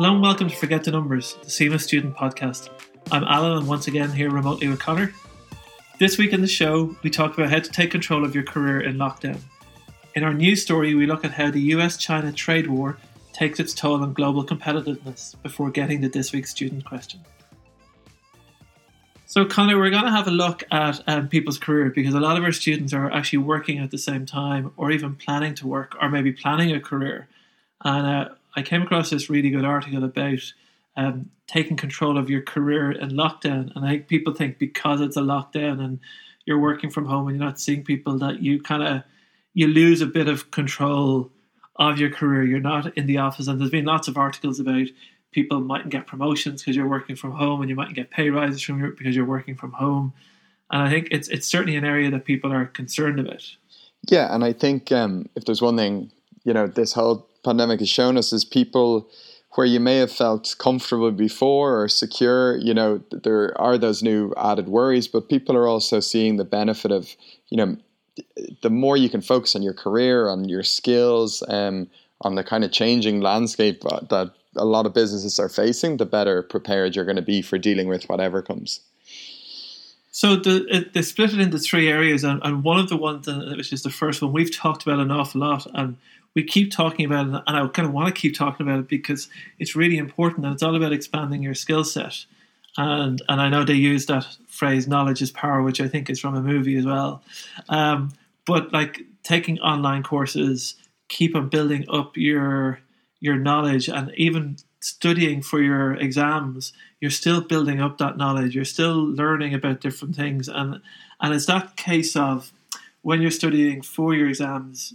Hello and welcome to Forget the Numbers, the CIMA student podcast. I'm Alan and once again here remotely with Connor. This week in the show, we talk about how to take control of your career in lockdown. In our news story, we look at how the US China trade war takes its toll on global competitiveness before getting to this week's student question. So, Connor, we're going to have a look at um, people's career because a lot of our students are actually working at the same time or even planning to work or maybe planning a career. And uh, I came across this really good article about um, taking control of your career in lockdown. And I think people think because it's a lockdown and you're working from home and you're not seeing people that you kind of you lose a bit of control of your career. You're not in the office, and there's been lots of articles about people mightn't get promotions because you're working from home, and you mightn't get pay rises from your, because you're working from home. And I think it's it's certainly an area that people are concerned about. Yeah, and I think um, if there's one thing you know this whole pandemic has shown us is people where you may have felt comfortable before or secure, you know, there are those new added worries, but people are also seeing the benefit of, you know, the more you can focus on your career, on your skills, um, on the kind of changing landscape that a lot of businesses are facing, the better prepared you're going to be for dealing with whatever comes. So the, they split it into three areas, and, and one of the ones, which is the first one, we've talked about an awful lot, and we keep talking about it, and I kind of want to keep talking about it because it's really important, and it's all about expanding your skill set. And and I know they use that phrase "knowledge is power," which I think is from a movie as well. Um, but like taking online courses, keep on building up your your knowledge, and even studying for your exams, you're still building up that knowledge. You're still learning about different things, and and it's that case of when you're studying for your exams,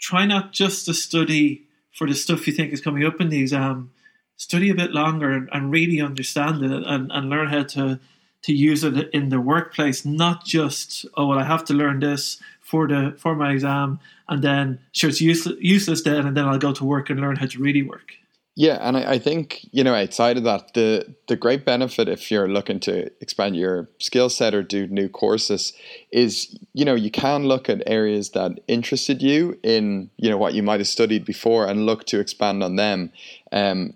try not just to study for the stuff you think is coming up in the exam. Study a bit longer and, and really understand it and, and learn how to to use it in the workplace, not just oh well I have to learn this for the for my exam and then sure it's useless useless then and then I'll go to work and learn how to really work. Yeah, and I, I, think you know outside of that, the the great benefit if you're looking to expand your skill set or do new courses is you know you can look at areas that interested you in you know what you might have studied before and look to expand on them. Um,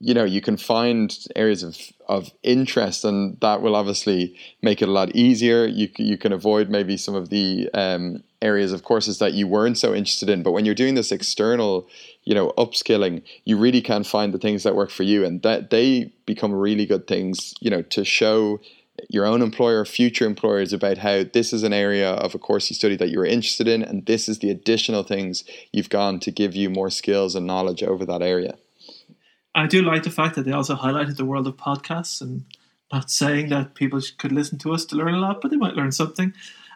you know you can find areas of of interest, and that will obviously make it a lot easier. You you can avoid maybe some of the um, areas of courses that you weren't so interested in. But when you're doing this external you know upskilling you really can find the things that work for you and that they become really good things you know to show your own employer future employers about how this is an area of a course you study that you're interested in and this is the additional things you've gone to give you more skills and knowledge over that area i do like the fact that they also highlighted the world of podcasts and not saying that people could listen to us to learn a lot but they might learn something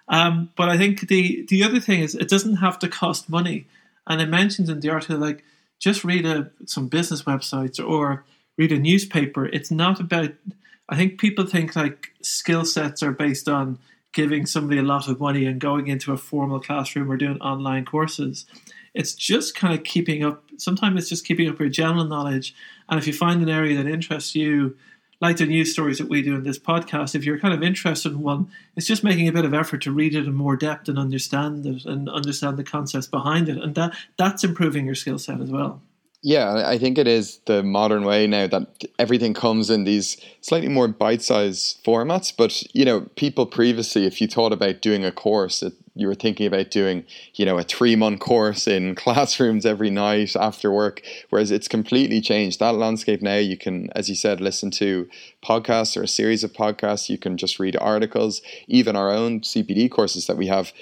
um, but i think the the other thing is it doesn't have to cost money and it mentions in the article like just read a, some business websites or read a newspaper. It's not about. I think people think like skill sets are based on giving somebody a lot of money and going into a formal classroom or doing online courses. It's just kind of keeping up. Sometimes it's just keeping up your general knowledge. And if you find an area that interests you, like the news stories that we do in this podcast, if you're kind of interested in one, it's just making a bit of effort to read it in more depth and understand it and understand the concepts behind it, and that that's improving your skill set as well. Yeah, I think it is the modern way now that everything comes in these slightly more bite-sized formats. But you know, people previously, if you thought about doing a course, it, you were thinking about doing, you know, a three month course in classrooms every night after work, whereas it's completely changed. That landscape now, you can, as you said, listen to podcasts or a series of podcasts. You can just read articles. Even our own CPD courses that we have,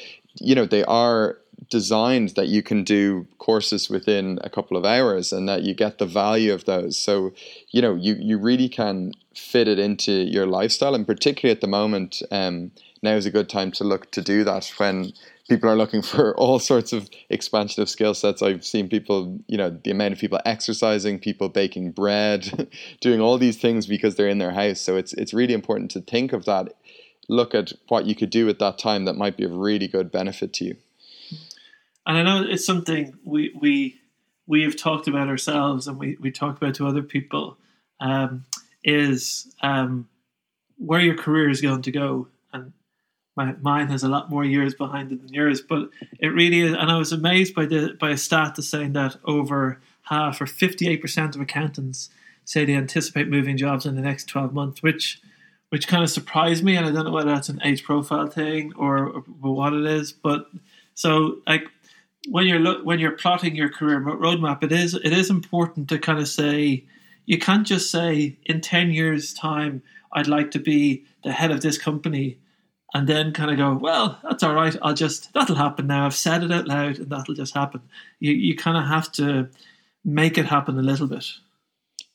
you know, they are designed that you can do courses within a couple of hours and that you get the value of those. So, you know, you, you really can fit it into your lifestyle and particularly at the moment, um, now is a good time to look to do that when people are looking for all sorts of expansion of skill sets. I've seen people, you know, the amount of people exercising, people baking bread, doing all these things because they're in their house. So it's it's really important to think of that. Look at what you could do at that time that might be of really good benefit to you. And I know it's something we we we have talked about ourselves and we, we talk about to other people um, is um, where your career is going to go. My, mine has a lot more years behind it than yours, but it really is. And I was amazed by the by a stat that's saying that over half or 58% of accountants say they anticipate moving jobs in the next 12 months, which which kind of surprised me. And I don't know whether that's an age profile thing or, or what it is. But so like when you're lo- when you're plotting your career roadmap, it is it is important to kind of say you can't just say in 10 years time I'd like to be the head of this company and then kind of go, well, that's all right. I'll just that'll happen now. I've said it out loud, and that'll just happen. You you kind of have to make it happen a little bit.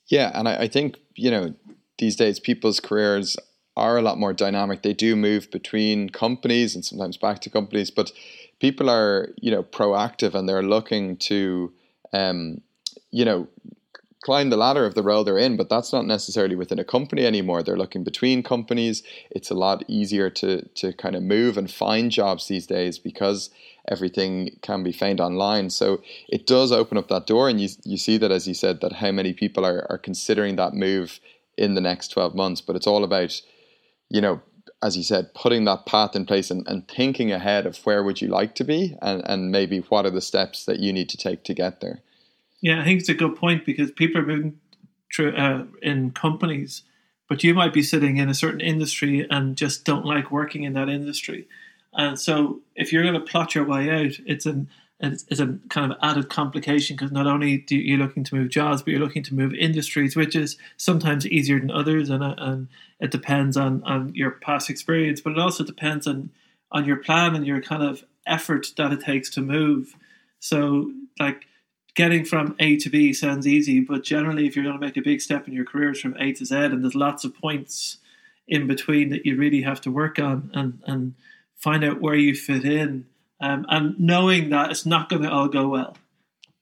Yeah, and I, I think you know these days people's careers are a lot more dynamic. They do move between companies and sometimes back to companies, but people are you know proactive and they're looking to um, you know climb the ladder of the role they're in, but that's not necessarily within a company anymore. They're looking between companies. It's a lot easier to to kind of move and find jobs these days because everything can be found online. So it does open up that door, and you you see that as you said that how many people are are considering that move in the next twelve months. But it's all about you know as you said, putting that path in place and, and thinking ahead of where would you like to be and, and maybe what are the steps that you need to take to get there. Yeah, I think it's a good point because people are moving uh, in companies, but you might be sitting in a certain industry and just don't like working in that industry. And so, if you're going to plot your way out, it's an it's a kind of added complication because not only do you're looking to move jobs, but you're looking to move industries, which is sometimes easier than others, and uh, and it depends on on your past experience, but it also depends on on your plan and your kind of effort that it takes to move. So, like getting from A to B sounds easy, but generally, if you're going to make a big step in your career, it's from A to Z, and there's lots of points in between that you really have to work on and and find out where you fit in, um, and knowing that it's not going to all go well.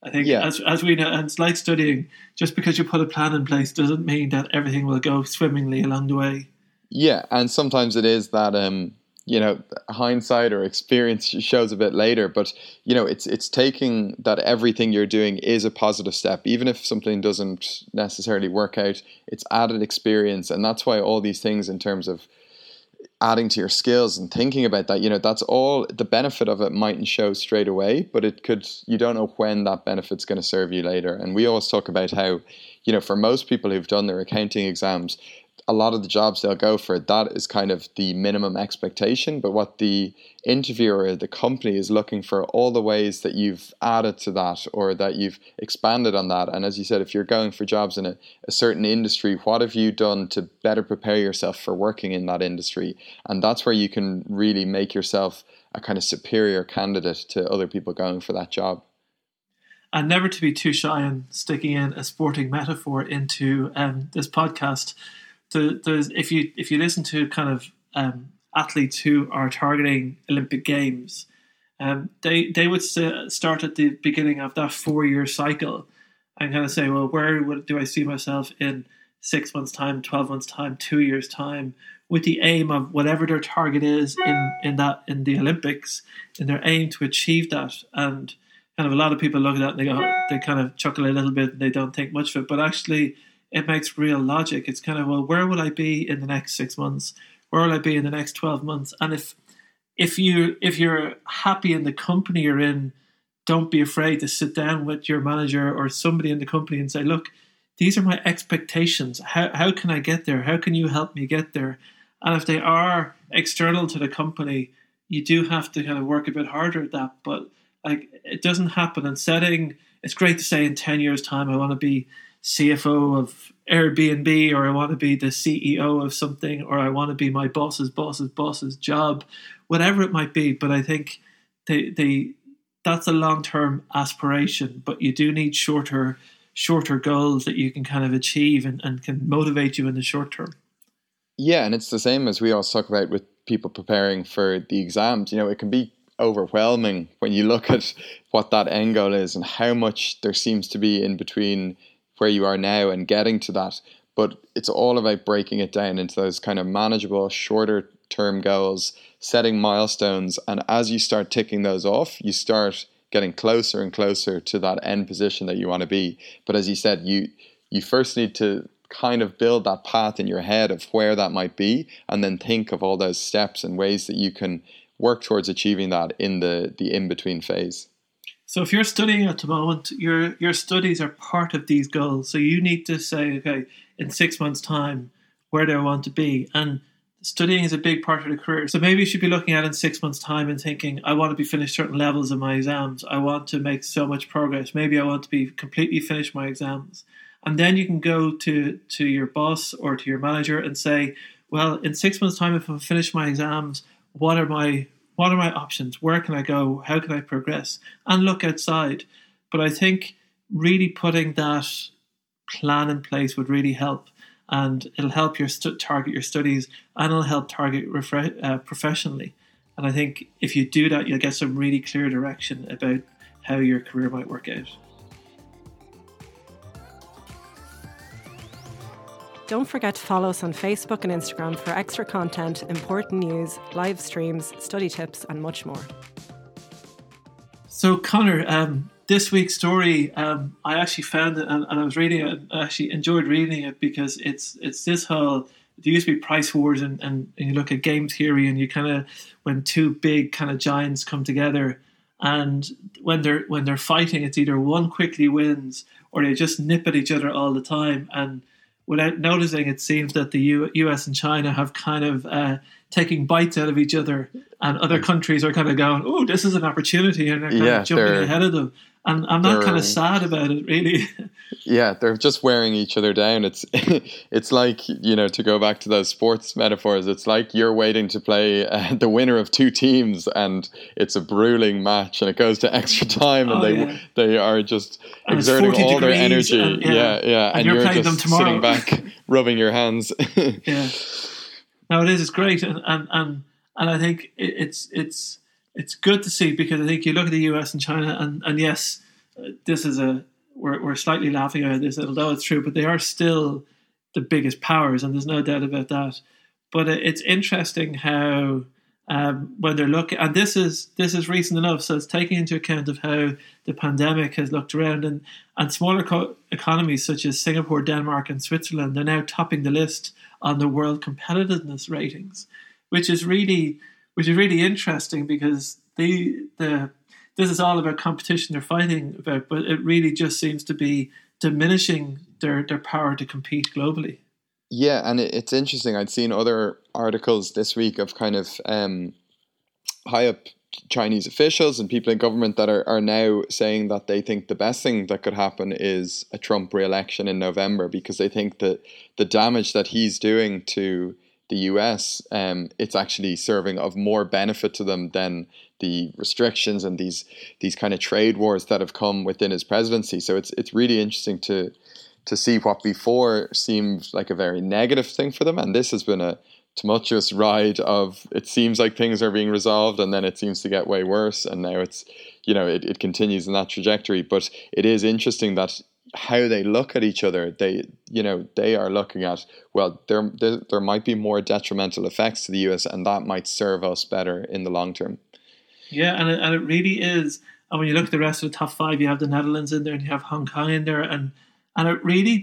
I think yeah. as as we know, and it's like studying. Just because you put a plan in place doesn't mean that everything will go swimmingly along the way. Yeah, and sometimes it is that um, you know hindsight or experience shows a bit later but you know it's it's taking that everything you're doing is a positive step. Even if something doesn't necessarily work out it's added experience and that's why all these things in terms of adding to your skills and thinking about that you know that's all the benefit of it mightn't show straight away but it could you don't know when that benefit's going to serve you later. And we always talk about how you know for most people who've done their accounting exams a lot of the jobs they'll go for, that is kind of the minimum expectation. But what the interviewer, the company is looking for all the ways that you've added to that or that you've expanded on that. And as you said, if you're going for jobs in a, a certain industry, what have you done to better prepare yourself for working in that industry? And that's where you can really make yourself a kind of superior candidate to other people going for that job and never to be too shy in sticking in a sporting metaphor into um, this podcast there's if you if you listen to kind of um, athletes who are targeting Olympic Games, um, they they would start at the beginning of that four year cycle and kind of say, well, where would, do I see myself in six months' time, twelve months' time, two years' time, with the aim of whatever their target is in in that in the Olympics, in their aim to achieve that and. Kind of a lot of people look at that and they go, they kind of chuckle a little bit and they don't think much of it. But actually, it makes real logic. It's kind of well, where will I be in the next six months? Where will I be in the next twelve months? And if if you if you're happy in the company you're in, don't be afraid to sit down with your manager or somebody in the company and say, look, these are my expectations. How how can I get there? How can you help me get there? And if they are external to the company, you do have to kind of work a bit harder at that. But like it doesn't happen. And setting it's great to say in ten years' time I want to be CFO of Airbnb or I want to be the CEO of something or I want to be my boss's boss's boss's job, whatever it might be. But I think they they that's a long term aspiration, but you do need shorter shorter goals that you can kind of achieve and, and can motivate you in the short term. Yeah, and it's the same as we always talk about with people preparing for the exams. You know, it can be overwhelming when you look at what that end goal is and how much there seems to be in between where you are now and getting to that. But it's all about breaking it down into those kind of manageable, shorter term goals, setting milestones. And as you start ticking those off, you start getting closer and closer to that end position that you want to be. But as you said, you you first need to kind of build that path in your head of where that might be and then think of all those steps and ways that you can work towards achieving that in the the in between phase So if you're studying at the moment, your your studies are part of these goals. So you need to say, okay, in six months' time, where do I want to be? And studying is a big part of the career. So maybe you should be looking at in six months' time and thinking, I want to be finished certain levels of my exams. I want to make so much progress. Maybe I want to be completely finished my exams. And then you can go to, to your boss or to your manager and say, Well, in six months' time, if I finish my exams, what are my what are my options? Where can I go? How can I progress? And look outside. But I think really putting that plan in place would really help and it'll help your target your studies and it'll help target refre- uh, professionally. And I think if you do that, you'll get some really clear direction about how your career might work out. Don't forget to follow us on Facebook and Instagram for extra content, important news, live streams, study tips, and much more. So, Connor, um, this week's story, um, I actually found it and, and, I was reading it. I actually enjoyed reading it because it's it's this whole. There used to be price wars, and, and, and you look at game theory, and you kind of when two big kind of giants come together, and when they're when they're fighting, it's either one quickly wins or they just nip at each other all the time. And without noticing, it seems that the U- U.S. and China have kind of uh, taking bites out of each other, and other countries are kind of going, "Oh, this is an opportunity," and they're kind yeah, of jumping ahead of them and I'm not kind of sad about it, really. yeah, they're just wearing each other down. It's it's like you know to go back to those sports metaphors. It's like you're waiting to play uh, the winner of two teams, and it's a grueling match, and it goes to extra time, and oh, they yeah. they are just and exerting all their energy. And, yeah. yeah, yeah, and, and you're, you're just sitting back, rubbing your hands. yeah, no, it is. It's great, and and and, and I think it, it's it's it's good to see because I think you look at the US and China, and, and yes, uh, this is a we're, we're slightly laughing at this, although it's true, but they are still the biggest powers, and there's no doubt about that. But it's interesting how um, when they're looking, and this is this is recent enough, so it's taking into account of how the pandemic has looked around, and and smaller co- economies such as Singapore, Denmark, and Switzerland are now topping the list on the world competitiveness ratings, which is really which is really interesting because the the this is all about competition they're fighting about, but it really just seems to be diminishing their their power to compete globally. Yeah, and it's interesting. I'd seen other articles this week of kind of um, high up Chinese officials and people in government that are, are now saying that they think the best thing that could happen is a Trump re-election in November because they think that the damage that he's doing to the US, um, it's actually serving of more benefit to them than the restrictions and these these kind of trade wars that have come within his presidency. So it's it's really interesting to to see what before seemed like a very negative thing for them, and this has been a tumultuous ride of it seems like things are being resolved and then it seems to get way worse. And now it's you know it, it continues in that trajectory. But it is interesting that how they look at each other they you know they are looking at well there, there there might be more detrimental effects to the US and that might serve us better in the long term. Yeah and it, and it really is and when you look at the rest of the top five you have the Netherlands in there and you have Hong Kong in there and and it really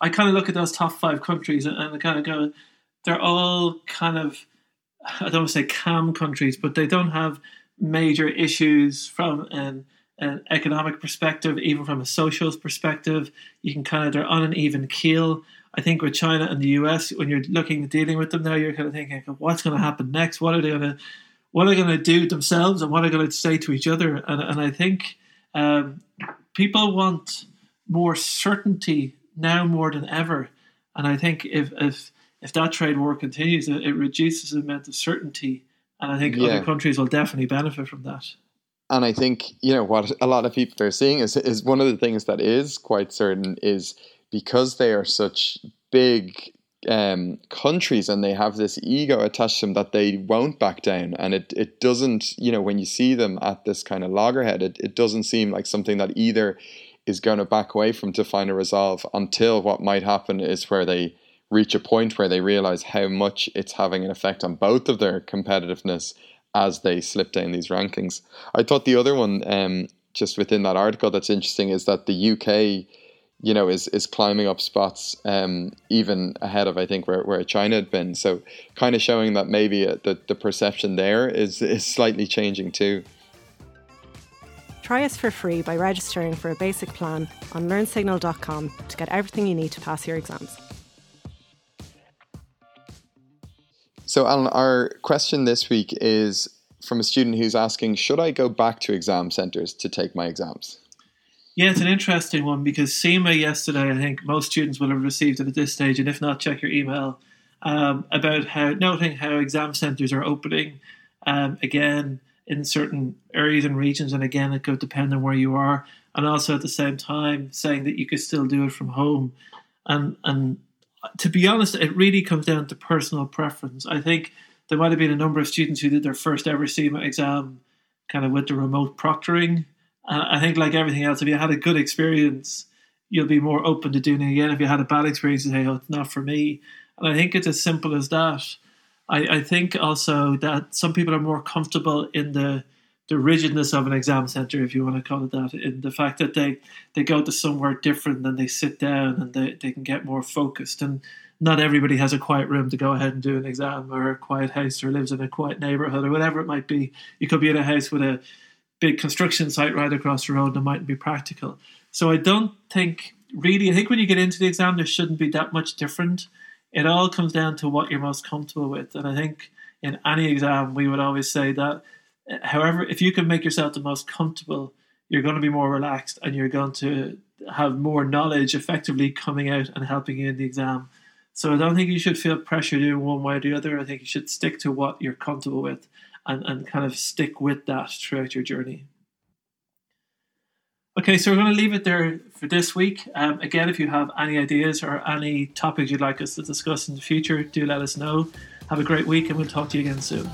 I kind of look at those top five countries and, and I kind of go they're all kind of I don't want to say calm countries but they don't have major issues from um, an economic perspective, even from a social perspective. You can kind of they're on an even keel. I think with China and the US, when you're looking at dealing with them now, you're kind of thinking, what's going to happen next? What are they going to what are they going to do themselves, and what are they going to say to each other? And and I think um, people want more certainty now more than ever. And I think if if if that trade war continues, it, it reduces the amount of certainty, and I think yeah. other countries will definitely benefit from that and I think you know what a lot of people are seeing is is one of the things that is quite certain is because they are such big um, countries and they have this ego attached to them that they won't back down. And it, it doesn't you know when you see them at this kind of loggerhead it, it doesn't seem like something that either is going to back away from to find a resolve until what might happen is where they reach a point where they realize how much it's having an effect on both of their competitiveness as they slip down these rankings. I thought the other one, um, just within that article, that's interesting is that the UK, you know, is is climbing up spots, um, even ahead of I think where, where China had been. So, kind of showing that maybe uh, the the perception there is is slightly changing too. Try us for free by registering for a basic plan on learnsignal.com to get everything you need to pass your exams. So, Alan, our question this week is from a student who's asking Should I go back to exam centres to take my exams? Yeah, it's an interesting one because CIMA yesterday, I think most students will have received it at this stage, and if not, check your email um, about how noting how exam centres are opening um, again in certain areas and regions, and again, it could depend on where you are, and also at the same time saying that you could still do it from home, and and to be honest, it really comes down to personal preference. I think there might have been a number of students who did their first ever CIMA exam kind of with the remote proctoring. And I think, like everything else, if you had a good experience, you'll be more open to doing it again. If you had a bad experience, you say, oh, it's not for me. And I think it's as simple as that. I, I think also that some people are more comfortable in the the rigidness of an exam center, if you want to call it that, in the fact that they, they go to somewhere different and they sit down and they, they can get more focused. And not everybody has a quiet room to go ahead and do an exam or a quiet house or lives in a quiet neighborhood or whatever it might be. You could be in a house with a big construction site right across the road and it mightn't be practical. So I don't think really, I think when you get into the exam, there shouldn't be that much different. It all comes down to what you're most comfortable with. And I think in any exam, we would always say that however, if you can make yourself the most comfortable, you're going to be more relaxed and you're going to have more knowledge effectively coming out and helping you in the exam. So I don't think you should feel pressure doing one way or the other. I think you should stick to what you're comfortable with and, and kind of stick with that throughout your journey. Okay, so we're going to leave it there for this week. Um, again, if you have any ideas or any topics you'd like us to discuss in the future, do let us know. Have a great week and we'll talk to you again soon.